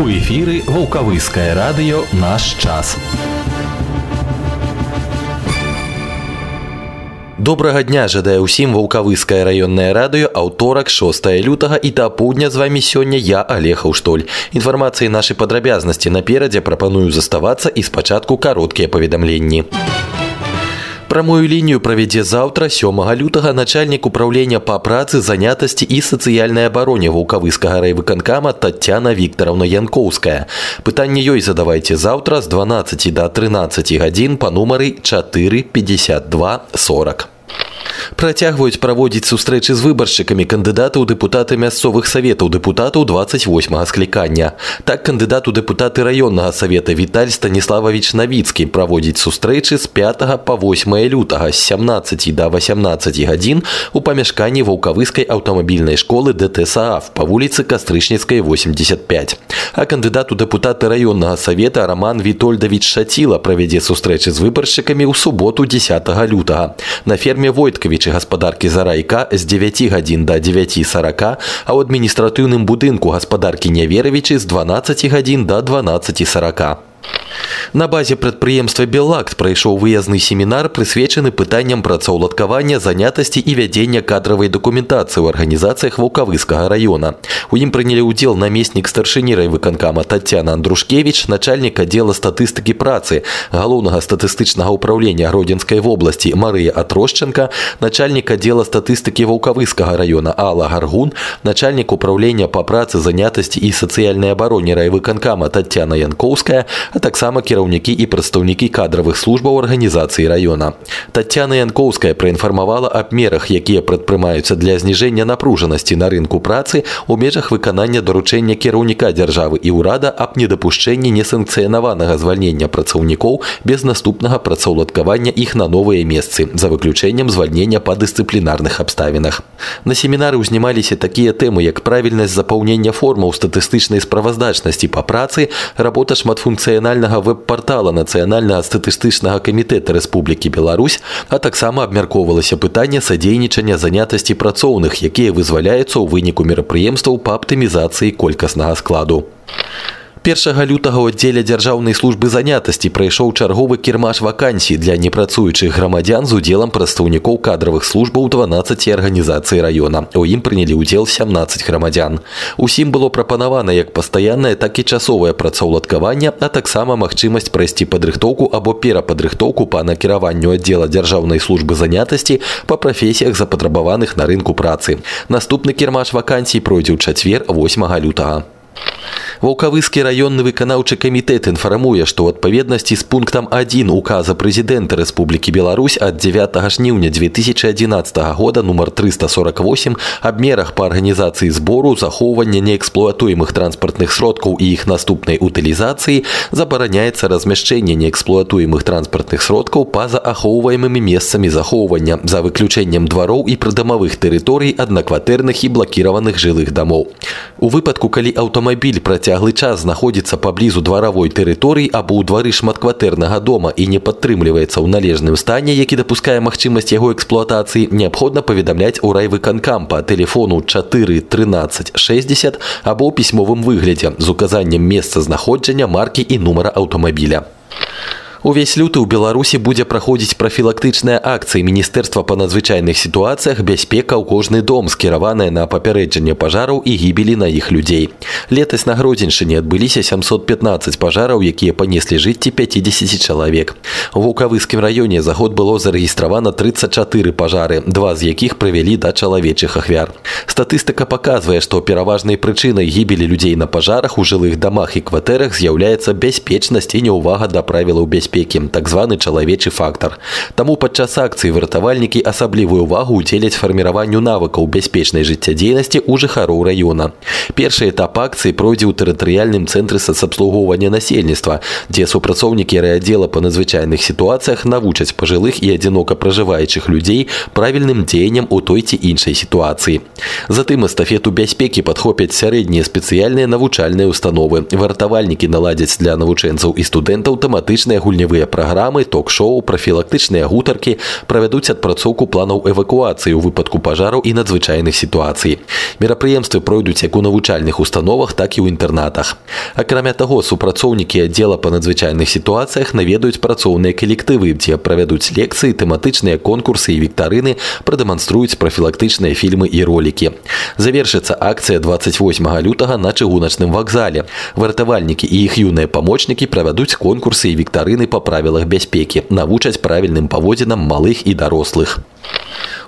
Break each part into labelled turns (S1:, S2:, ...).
S1: У эфіры вулкавыскае радыё наш час. Добрага дня жадае ўсім вулкавыскае раённае радыё аўторак 6 лютага і да паўдня з вами сёння я алег Аўштоль. Інфармацыі нашай падрабязнасці наперадзе прапаную заставацца і спачатку кароткія паведамленні. Прамую лінію правядзе заўтра 7 лютага начальнік управлення па працы занятасці і сацыяльнай абароне вулкавыскага райвыканкама Тацяна Віктараўна Янкоўская. Пытанне ёй задавайце заўтра з 12 до 13 гадзін па нумары 4 52 40. Працягваюць праводзіць сустрэчы з выбаршчыкамі кандыдатаў дэпутаты мясцовых саветаў дэпутатаў 28 склікання. Так кандыдат у дэпутаты раённага савета Віталь Станіславович Навіцкі праводзіць сустрэчы з 5 па 8 лютага з 17 до 18 гадзін у памяшканні ваўкавыскай аўтамабільнай школы ДТСААФ па вуліцы кастрычніцкай 85. А кандыдат у дэпутаты раённага савета Роман Вітольдавіч Шаціла правядзе сустрэчы з выбаршчыкамі ў суботу 10 лютага. На ферме Войтковічы гаспадаркі зарайка з 9 гадзін да 940, а ў адміністратыўным будынку гаспадаркі Няверавічы з 12 гадзін да 1240. На базе прадпрыемства Белакт прайшоў выязны семінар, прысвечаны пытанням працаўладкавання занятасці і вядзення кадравай дакументацыі ў арганізацыях вулкавыскага раёна. У ім прынялі ўдзел намеснік старшыні райвыканкама Тацяна Андрушкевич, начальнік аддзела статыстыкі працы, галоўнага статыстычнага ўправлення Гродзенскай вобласці Марыя Атрошченка, начальнік аддзела статыстыкі вулкавыскага раёна Алла Гаргун, начальнік управлення па працы занятасці і сацыяльнай абароне райвыканкама Тацяна Янкоўская, а таксама кіраўнікі і прадстаўнікі кадравых службаў арганізацыі раёна. Тацяна Янкоўская праінфармавала аб мерах, якія прадпрымаюцца для зніжэння напружанасці на рынку працы у межах выканання даручэння кіраўніка дзяржавы і ўрада аб недапушчэнні несанкцыянаванага звальнення працаўнікоў без наступнага працаўладкавання іх на новыя месцы за выключэннем звальнення па дысцыплінарных абставінах. На семінары ўзнімаліся такія тэмы, як правільнасць запаўнення формаў статыстычнай справаздачнасці па працы, работа шматфункцыянальнага веб-партала нацыянальнага статыстычнага камітэта Рэспублікі Беларусь, а таксама абмяркоўвалася пытанне садзейнічання занятасці працоўных, якія вызваляюцца ў выніку мерапрыемстваў па аптымізацыі колькаснага складу. Першага лютага ў аддзеле дзяржаўнай службы занятасці прайшоў чарговы кірмаш вакансій для непрацуючых грамадзян з удзелам прадстаўнікоў кадравых службаў 12 арганізацый раёна. У ім прынялі ўдзел 17 грамадзян. Усім было прапанавана як пастаяннае, так і часовае працаўладкаванне, а таксама магчымасць прайсці падрыхтоўку або перападрыхтоўку па накіраванню аддзела дзяржаўнай службы занятасці па прафесіях запатрабаваных на рынку працы. Наступны кірмаш вакансій пройдзе ў чацвер 8 лютага. Ваўкавыскі раённы выканаўчы камітэт інфармуе, што ў адпаведнасці з пунктам 1 указа прэзідэнта Рэспублікі Беларусь ад 9 жніўня 2011 года нумар 348 аб мерах па арганізацыі збору захоўвання неэксплуатуемых транспартных сродкаў і іх наступнай утылізацыі забараняецца размяшчэнне неэксплуатуемых транспартных сродкаў па-за ахоўваемымі месцамі захоўвання за выключэннем двароў і прыдамавых тэрыторый аднакватэрных і блакіраваных жылых дамоў. У выпадку, калі аўтамабіль працягвае працяглы час знаходзіцца паблізу дваравой тэрыторыі або ў двары шматкватэрнага дома і не падтрымліваецца ў належным стане, які дапускае магчымасць яго эксплуатацыі, неабходна паведамляць у райвыканкам па тэлефону 4 13 60 або пісьмовым выглядзе з указаннем месца знаходжання маркі і нумара аўтамабіля. Увесь люты ў Беларусі будзе праходзіць прафілактычныя акцыі міністэрства па надзвычайных сітуацыях бяспека ў кожны дом скіраваная на папярэджанне пажараў і гібелі на іх людзей. Летась на гродзеншыне адбыліся 715 пажараў, якія панеслі жыцці 50 чалавек. У вулкавыскім раёне за год было зарэгістравана 34 пажары, два з якіх прывялі да чалавечых ахвяр. Статыстыка паказвае, што пераважнай прычынай гібелі людзей на пажарах у жылых дамах і кватэрах з'яўляецца бяспечнасць і неўвага да правілаў бяспекі бяспекі так званы чалавечы фактар Таму падчас акцыі выратавальнікі асаблівую ўвагу ўдзеляць фарміраванню навыкаў бяспечнай жыццядзейнасці ў жыхароў раёна першы этап акцыі пройдзе ў тэрытарыяльным цэнтры сацабслугоўвання насельніцтва дзе супрацоўнікі райаддзела па надзвычайных сітуацыях навучаць пажылых і адзінока пражываючых людзей правільным дзеянням у той ці іншай сітуацыі затым эстафету бяспекі падхопяць сярэднія спецыяльныя навучальныя установы вартавальнікі наладзяць для навучэнцаў і студэнтаў тэматычныя гульні гульнявыя праграмы ток-шоу прафілактычныя гутаркі правядуць адпрацоўку планаў эвакуацыі ў выпадку пажараў і надзвычайных сітуацый. Мерапрыемствы пройдуць як у навучальных установах так і ў інтэрнатах. Акрамя таго супрацоўнікі аддзела па надзвычайных сітуацыях наведаюць працоўныя калектывы дзе правядуць лекцыі тэматычныя конкурсы і віктарыны прадэманструюць прафілактычныя фільмы і ролікі. Завершыцца акцыя 28 лютага на чыгуначным вакзале. Выратавальнікі і іх юныя памочнікі правядуць конкурсы і віктарыны па правілах бяспекі навучаць правільным паводзінам малых і дарослых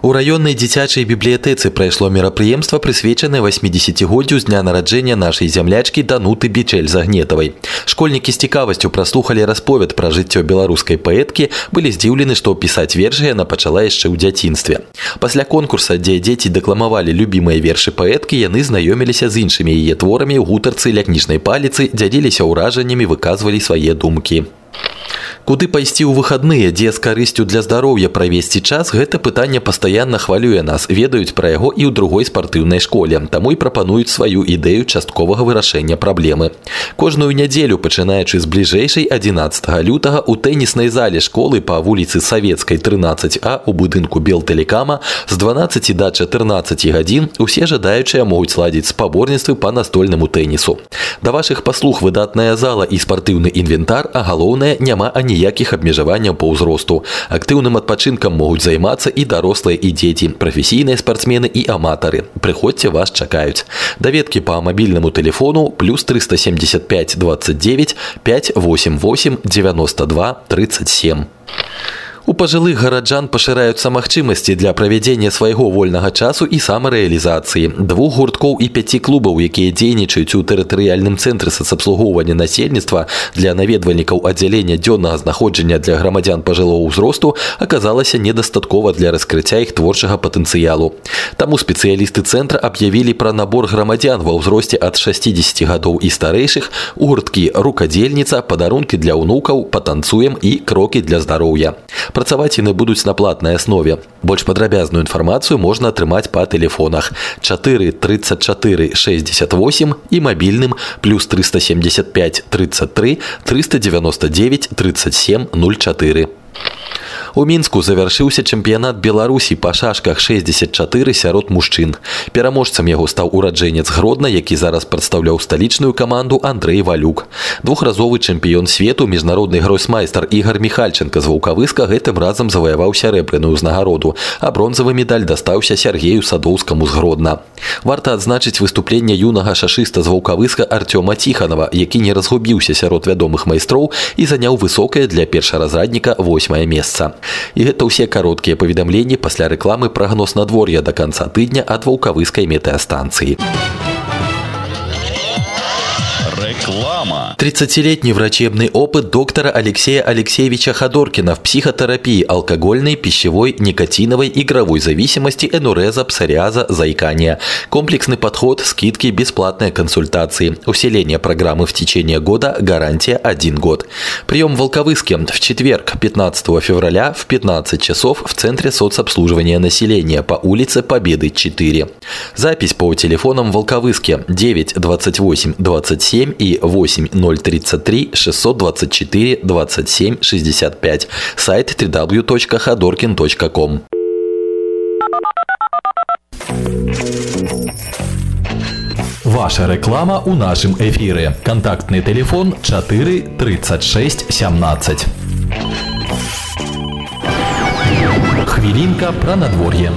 S1: У раённай дзіцячай бібліятэцы прайшло мерапрыемства прысвечанае 80годдзю з дня нараджэння нашай зямлячкі дануты бічэль загнетавай. Школьнікі з цікавасцю праслухалі расповед пра жыццё беларускай паэткі, былі здзіўлены, што пісаць вершы яна пачала яшчэ ў дзяцінстве. Пасля конкурса, дзе дзеці дэкламавалі любімыя вершы паэткі, яны знаёміліся з іншымі яе творамі ў гутарцы ля кніжнай паліцы, дзяліліся ўражаннямі, выказвалі свае думкі. Куды пайсці ў выхадныя, дзе з карысцю для здароўя правесці час, гэта пытанне пастаянна хвалюе нас, ведаюць пра яго і ў другой спартыўнай школе. Таму і прапануюць сваю ідэю частковага вырашэння праблемы. Кожную нядзелю, пачынаючы з бліжэйшай 11 лютага у тэніснай зале школы па вуліцы савецкай 13А у будынку белтэлекама з 12 да 14 гадзін усе жадаючыя могуць ладзіць спаборніцтвы па настольнаму тэнісу. Да вашых паслуг выдатная зала і спартыўны інвентар, а галоўнае няма ані ніякіх абмежаванняў па ўзросту. Актыўным адпачынкам могуць займацца і дарослыя і дзеці, прафесійныя спартсмены і аматары. Прыходзьце вас чакаюць. Даведкі па мабільнаму тэлефону плюс 375 29 588 92 37. У пажылых гараджан пашыраюцца магчымасці для правядзення свайго вольнага часу і самарэалізацыі. Двух гурткоў і пяці клубаў, якія дзейнічаюць у тэрытарыяльным цэнтры сацабслугоўвання насельніцтва для наведвальнікаў аддзялення дзённага знаходжання для грамадзян пажылого ўзросту аказалася недастаткова для раскрыцця іх творчага патэнцыялу. Таму спецыялісты цэнтра аб'явілі пра набор грамадзян ва ўзросце ад 60 гадоў і старэйшых у гурткі рукадзельніца, падарункі для ўнукаў, патанцуем і крокі для здароўя. Працаваць яны будуць на платнай аснове. Больш падрабязную інфармацыю можна атрымаць па тэлефонах 4 34 68 і мабільным плюс 375 33 399 37 04. У мінску завяршыўся чэмпіянат беларусі па шашках 64 сярод мужчын. Пераможцам яго стаў ураджэнец гродна які зараз прадстаўляў сталічную каманду андрей валюк. Двухразовы чэмпіён свету міжнародны гройсмайстар ігар михальченко з вулкавыска гэтым разам заваяваў сярэбраную ўзнагароду а бронзавы медаль дастаўся сергею садоўскаму з гродна. Варта адзначыць выступленне юнага шашыста з вулкавыска артёма ціханова які не разгубіўся сярод вядомых майстроў і заняў высокае для першаразрадніка восьмае месца І гэта ўсе кароткія паведамленні пасля рэкламы прагноз надвор'я да канца тыдня ад вулкавыскай метэастанцыі. Реклама. 30-летний врачебный опыт доктора Алексея Алексеевича Ходоркина в психотерапии алкогольной, пищевой, никотиновой, игровой зависимости, энуреза, псориаза, заикания. Комплексный подход, скидки, бесплатные консультации. Усиление программы в течение года, гарантия 1 год. Прием в Волковыске в четверг, 15 февраля в 15 часов в Центре соцобслуживания населения по улице Победы 4. Запись по телефонам Волковыске 9 28 27 и 8033 624 27 65. Сайт www.ходоркин.ком.
S2: Ваша реклама у нашым эфіры. Кантактны телефон 4 36 17. Хвілінка пра надвор'е.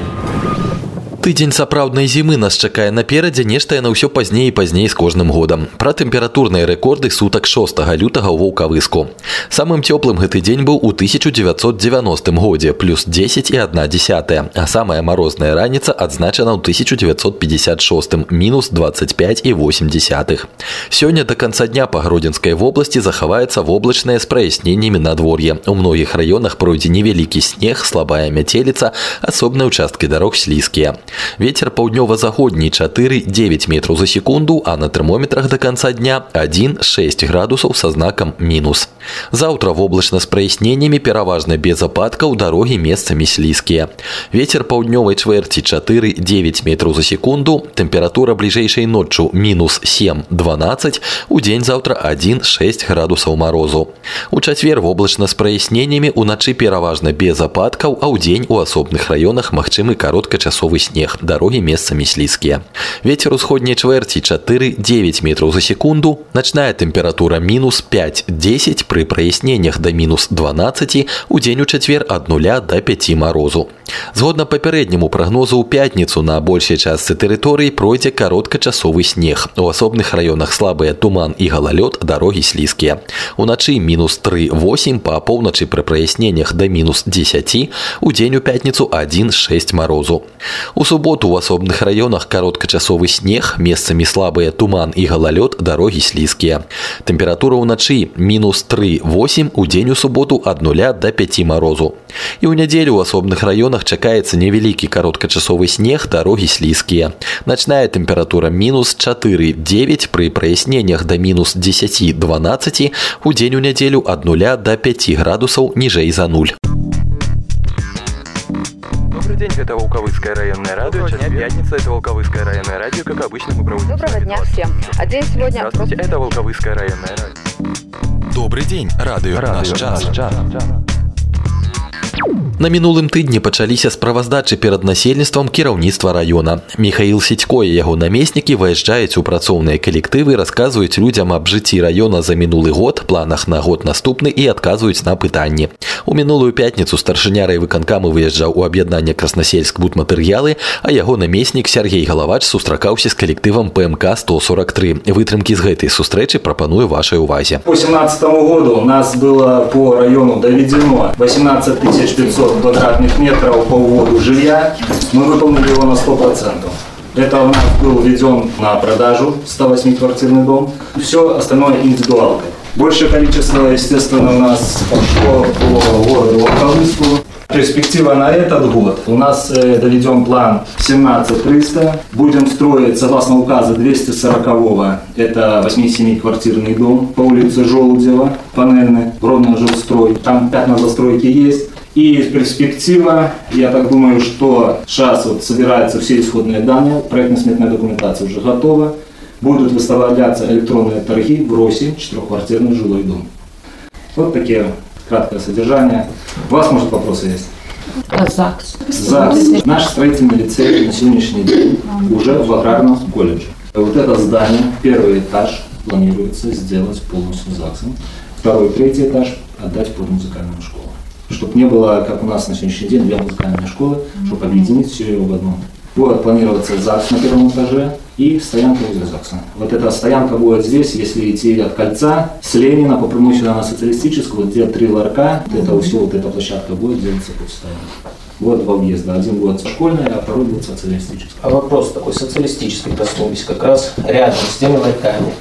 S1: Тыдзень сапраўднай зімы нас чакае наперадзе нешта яна ўсё пазней і пазней з кожным годам. Пра тэмпературныя рэкорды сутак 6 лютага ў вулкавыску. Самым цёплым гэты дзень быў у 1990 годзе плюс 10 і 1 десятая, а самая марозная раніца адзначана ў 1956 мінус 25 і 8 десятых. Сёння да канца дня па гродзенскай вобласці захаваецца воблачнае з праясненнямі надвор'я. У многіх раёнах пройдзе невялікі снег, слабая мяцеліца, асобныя ўчасткі дарог слізкія. Ветер паўднёва-заходні 4-9 метраў за секунду, а на тэрмометрах до конца дня 1-6 градусаў са знакам мінус. Заўтра воблачна з праясненнямі пераважна без ападкаў дарогі месцамі слізкія. Ветер паўднёвай чвэрці 4-9 метраў за секунду, тэмпература бліжэйшай ноччу мінус 7-12, у дзень заўтра 1-6 градусаў марозу. У чацвер воблачна з праясненнямі уначы пераважна без ападкаў, а ў дзень у асобных раёнах магчымы кароткачасовы снег, дарогі месцамі слізкія. Ветер усходняй чвэрці 4-9 метраў за секунду, начная тэмпература мінус 5-10 пры праясненнях да мінус 12, у дзень у чацвер ад 0 до 5 марозу. Згодна папярэдняму прагнозу ў пятніцу на большай частцы тэрыторыі пройдзе кароткачасовы снег. У асобных раёнах слабыя туман і галалёд, дарогі слізкія. Уначы мінус 3-8 па поўначы пры праясненнях да мінус 10, у дзень у пятніцу 1-6 марозу. У суботу ў асобных раёнах кароткачасовы снег, месцамі слабыя туман і галалёд, дарогі слізкія. Тэмпература ўначы мінус 3-8, у дзень у суботу ад 0 до 5 марозу. І ў нядзелю ў асобных раёнах чакаецца невялікі кароткачасовы снег, дарогі слізкія. Начная тэмпература мінус 4-9 пры праясненнях да мінус 10-12, у дзень у нядзелю ад 0 до 5 градусаў ніжэй за нуль.
S3: Добрый день, это Волковыцкое районное радио. Сейчас пятница, это Волковыцкое районное радио. Как обычно, мы проводим...
S4: Доброго дня всем. А день сегодня
S3: Здравствуйте, это Волковыцкое районное радио.
S1: Добрый день, радыё наш час. На мінулым тыдні пачаліся справаздачы перад насельніцтвам кіраўніцтва раёна. Михаил Сідько і яго намеснікі выязджаюць у працоўныя калектывы, расказваюць людзям аб жыцці раёна за мінулы год, планах на год наступны і адказваюць на пытанні. У мінулую пятніцу старшыня райвыканкамы выязджаў у аб'яднанне краснасельск будматэрыялы, а яго намеснік Сергей Галавач сустракаўся з калектывам ПМК 143. Вытрымкі з гэтай сустрэчы прапаную вашай увазе.
S5: По 2017 году у нас было по району доведено 18 500 квадратных метров по уводу жилья. Мы выполнили его на 100%. Это у нас был введен на продажу 108-квартирный дом. Все остальное индивидуалка. Большее количество, естественно, у нас пошло по городу Волковыску. Перспектива на этот год. У нас э, доведен план 17300. Будем строить, согласно указа 240-го, это 8-7-квартирный дом по улице Желудева, панельный, ровно жилстрой. Там пятна застройки есть. И перспектива, я так думаю, что сейчас вот собираются все исходные данные, проектно-сметная документация уже готова. Будут выставляться электронные торги в РОСе, четырехквартирный жилой дом. Вот такие краткое содержание. У вас, может, вопросы есть?
S4: ЗАГС.
S5: ЗАГС. Наш строительный лицей на сегодняшний день уже в аграрном колледже. Вот это здание, первый этаж планируется сделать полностью ЗАГСом. Второй, третий этаж отдать под музыкальную школу. Чтобы не было, как у нас на сегодняшний день, две музыкальные школы, чтобы объединить все ее в одном. Будет планироваться ЗАГС на первом этаже и стоянка возле ЗАГСа. Вот эта стоянка будет здесь, если идти от кольца, с Ленина по прямой сюда на социалистическую, вот где три ларка, вот это все, вот эта площадка будет делаться под стоянку. Вот два въезда. Один будет школьный, а второй будет социалистический.
S6: А вопрос такой социалистический проснулись как раз рядом с теми ларьками.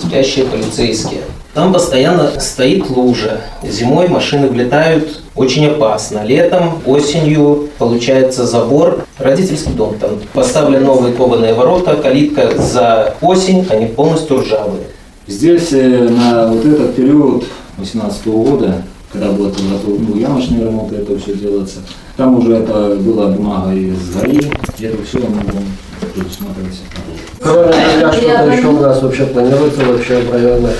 S6: Спящие полицейские. Там постоянно стоит лужа. Зимой машины влетают очень опасно. Летом, осенью получается забор. Родительский дом там. Поставлены новые кованые ворота, калитка за осень, они полностью ржавые.
S5: Здесь э, на вот этот период 2018 года, когда будет готов ну, ямочный ремонт, это все делается, там уже это была бумага из ГАИ, и это все мы предусматривается.
S7: Кроме жилья, что-то еще у нас вообще планируется вообще в районах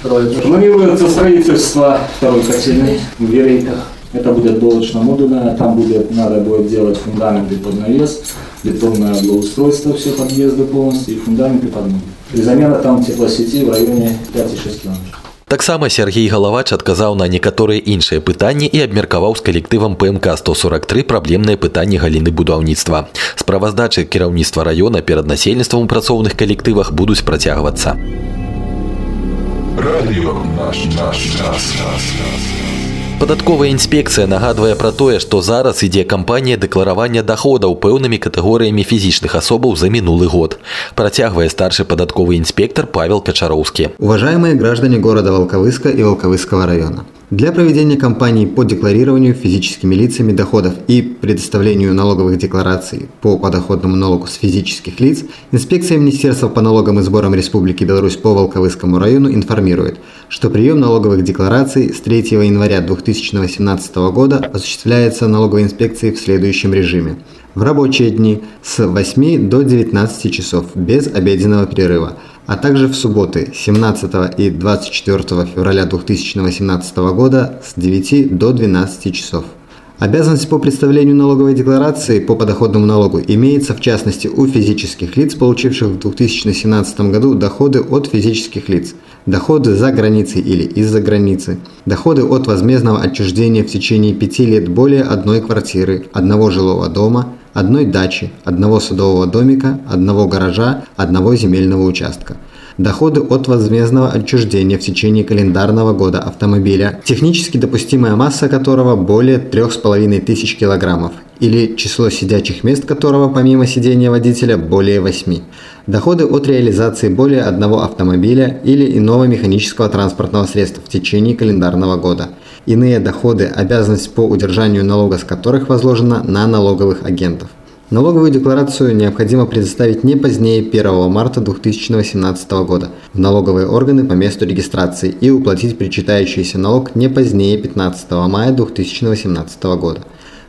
S7: строить?
S5: Планируется строительство второй котельной в Верейках. Это будет долочно-модульное, там будет, надо будет делать фундаменты под навес, бетонное благоустройство, все подъезды полностью и фундаменты под ноги. И замена там теплосети в районе 5,6 километров.
S1: Таксама Сергей Галавач адказаў на некаторыя іншыя пытанні і абмеркаваў з калектывам ПМК 143 праблемныя пытанні галіны будаўніцтва. Справаздачы кіраўніцтва раёна перад насельніцтвам у працоўных калектывах будуць працягвацца.
S8: Радио наш наш час.
S1: Падатковая інспекцыя нагадвае пра тое, што зараз ідзе кампанія дэкларавання даходаў пэўнымі катэгорыямі фізічных асобаў за мінулы год. Працягвае старшы падатковы інспектор Павел Качароўскі.
S9: Уважаемые граждане города Волковыска и Волковыского района, Для проведения кампаний по декларированию физическими лицами доходов и предоставлению налоговых деклараций по подоходному налогу с физических лиц инспекция Министерства по налогам и сборам Республики Беларусь по Волковыскому району информирует, что прием налоговых деклараций с 3 января 2018 года осуществляется налоговой инспекцией в следующем режиме. В рабочие дни с 8 до 19 часов без обеденного перерыва – а также в субботы 17 и 24 февраля 2018 года с 9 до 12 часов. Обязанность по представлению налоговой декларации по подоходному налогу имеется в частности у физических лиц, получивших в 2017 году доходы от физических лиц, доходы за границей или из-за границы, доходы от возмездного отчуждения в течение пяти лет более одной квартиры, одного жилого дома, одной дачи, одного садового домика, одного гаража, одного земельного участка. Доходы от возмездного отчуждения в течение календарного года автомобиля, технически допустимая масса которого более 3500 килограммов, или число сидячих мест которого помимо сидения водителя более 8. Доходы от реализации более одного автомобиля или иного механического транспортного средства в течение календарного года – Иные доходы, обязанность по удержанию налога с которых возложена на налоговых агентов. Налоговую декларацию необходимо предоставить не позднее 1 марта 2018 года в налоговые органы по месту регистрации и уплатить причитающийся налог не позднее 15 мая 2018 года.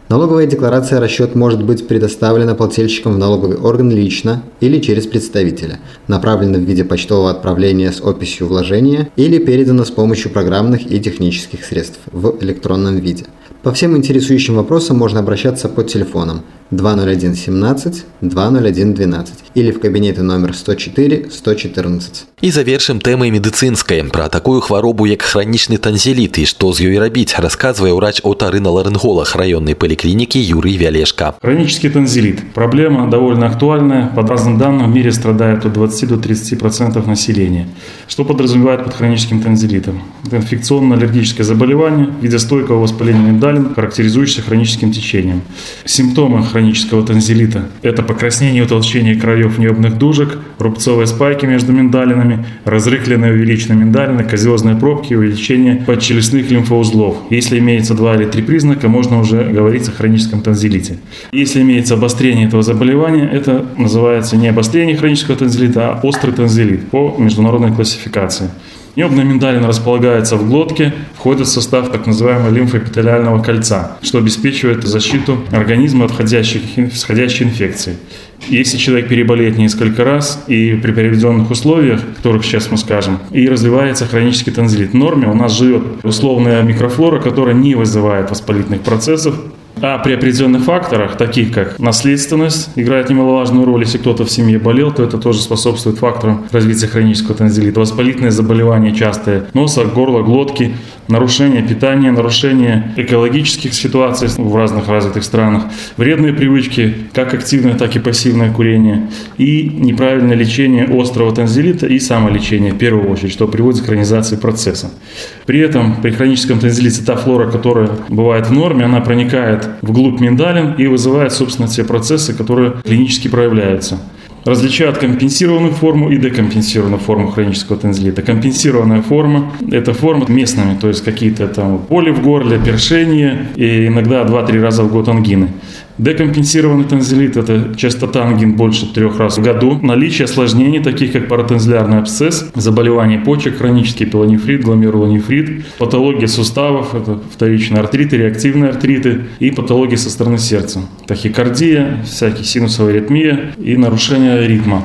S9: Налоговая декларация расчет может быть предоставлена плательщикам в налоговый орган лично или через представителя, направлена в виде почтового отправления с описью вложения или передана с помощью программных и технических средств в электронном виде. По всем интересующим вопросам можно обращаться по телефонам 201 17 201 12 или в кабинеты номер 104 114.
S1: І завершым тэмай медыцынскай пра такую хваробу як хранічны танзеліт і што з ёй рабіць расказвае ўрач отарына-ларынголах раённай паліклінікі Юрый Вялешка.
S10: Хронический танзелит. Проблема довольно актуальная. По разным данным в мире страдает от 20 до 30% населения. Что подразумевает под хроническим танзелитом? Это инфекционно-аллергическое заболевание в виде стойкого воспаления миндалин, характеризующееся хроническим течением. Симптомы хронического танзелита – это покраснение и утолщение краев небных дужек, рубцовые спайки между миндалинами, разрыхленные увеличенные миндалины, казиозные пробки, увеличение подчелюстных лимфоузлов. Если имеется два или три признака, можно уже говорить о хроническом танзелите. Если имеется обострение этого заболевания, это называется не обострение хронического танзелита, а острый танзелит по международной классификации. Небная миндалина располагается в глотке, входит в состав так называемого лимфоэпителиального кольца, что обеспечивает защиту организма от входящих, исходящей инфекции. Если человек переболеет несколько раз и при приведенных условиях, которых сейчас мы скажем, и развивается хронический танзелит, в норме у нас живет условная микрофлора, которая не вызывает воспалительных процессов, а при определенных факторах, таких как наследственность, играет немаловажную роль. Если кто-то в семье болел, то это тоже способствует факторам развития хронического танзелита. Воспалительные заболевания частые носа, горла, глотки, нарушение питания, нарушение экологических ситуаций в разных развитых странах, вредные привычки, как активное, так и пассивное курение, и неправильное лечение острого танзелита и самолечение в первую очередь, что приводит к хронизации процесса. При этом при хроническом танзелите та флора, которая бывает в норме, она проникает вглубь миндалин и вызывает, собственно, те процессы, которые клинически проявляются различают компенсированную форму и декомпенсированную форму хронического танзелита. Компенсированная форма – это форма местными, то есть какие-то там боли в горле, першение и иногда 2-3 раза в год ангины. Декомпенсированный танзелит – это частота ангин больше трех раз в году. Наличие осложнений, таких как паратензилярный абсцесс, заболевания почек, хронический пилонефрит, гломерулонефрит, патология суставов – это вторичные артриты, реактивные артриты и патологии со стороны сердца. Тахикардия, всякие синусовая аритмия и нарушение ритма.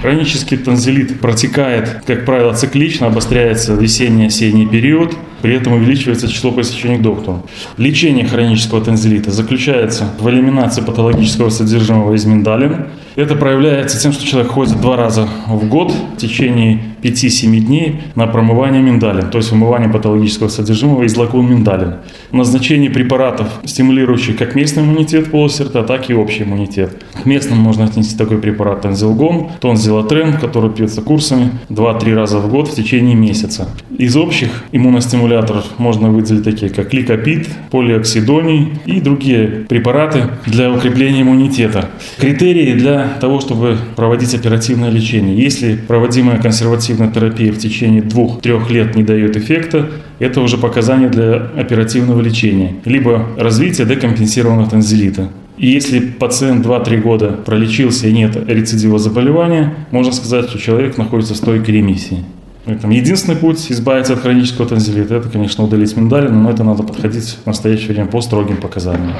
S10: Хронический танзелит протекает, как правило, циклично, обостряется весенний-осенний период – при этом увеличивается число посещений к доктору. Лечение хронического танзелита заключается в элиминации патологического содержимого из миндалин. Это проявляется тем, что человек ходит два раза в год в течение 5-7 дней на промывание миндалин, то есть вымывание патологического содержимого из лакун миндалин. Назначение препаратов, стимулирующих как местный иммунитет полости рта, так и общий иммунитет. К местным можно отнести такой препарат тонзилгон, тонзилотрен, который пьется курсами 2-3 раза в год в течение месяца. Из общих иммуностимуляторов можно выделить такие, как ликопит, полиоксидоний и другие препараты для укрепления иммунитета. Критерии для того, чтобы проводить оперативное лечение. Если проводимая консервативная терапия в течение двух-трех лет не дает эффекта, это уже показания для оперативного лечения. Либо развитие декомпенсированного танзелита. И если пациент 2-3 года пролечился и нет рецидива заболевания, можно сказать, что человек находится в стойкой ремиссии. Поэтому единственный путь избавиться от хронического танзелита – это, конечно, удалить миндалины, но это надо подходить в настоящее время по строгим показаниям.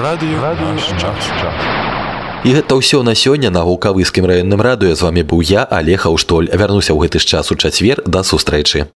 S2: Радио, Радио наш час.
S1: І гэта ўсё на сёння на гукавыскім раённым радыё з вами быў я Олег Аўштоль вярнуся ў гэты ж час у чацвер да сустрэчы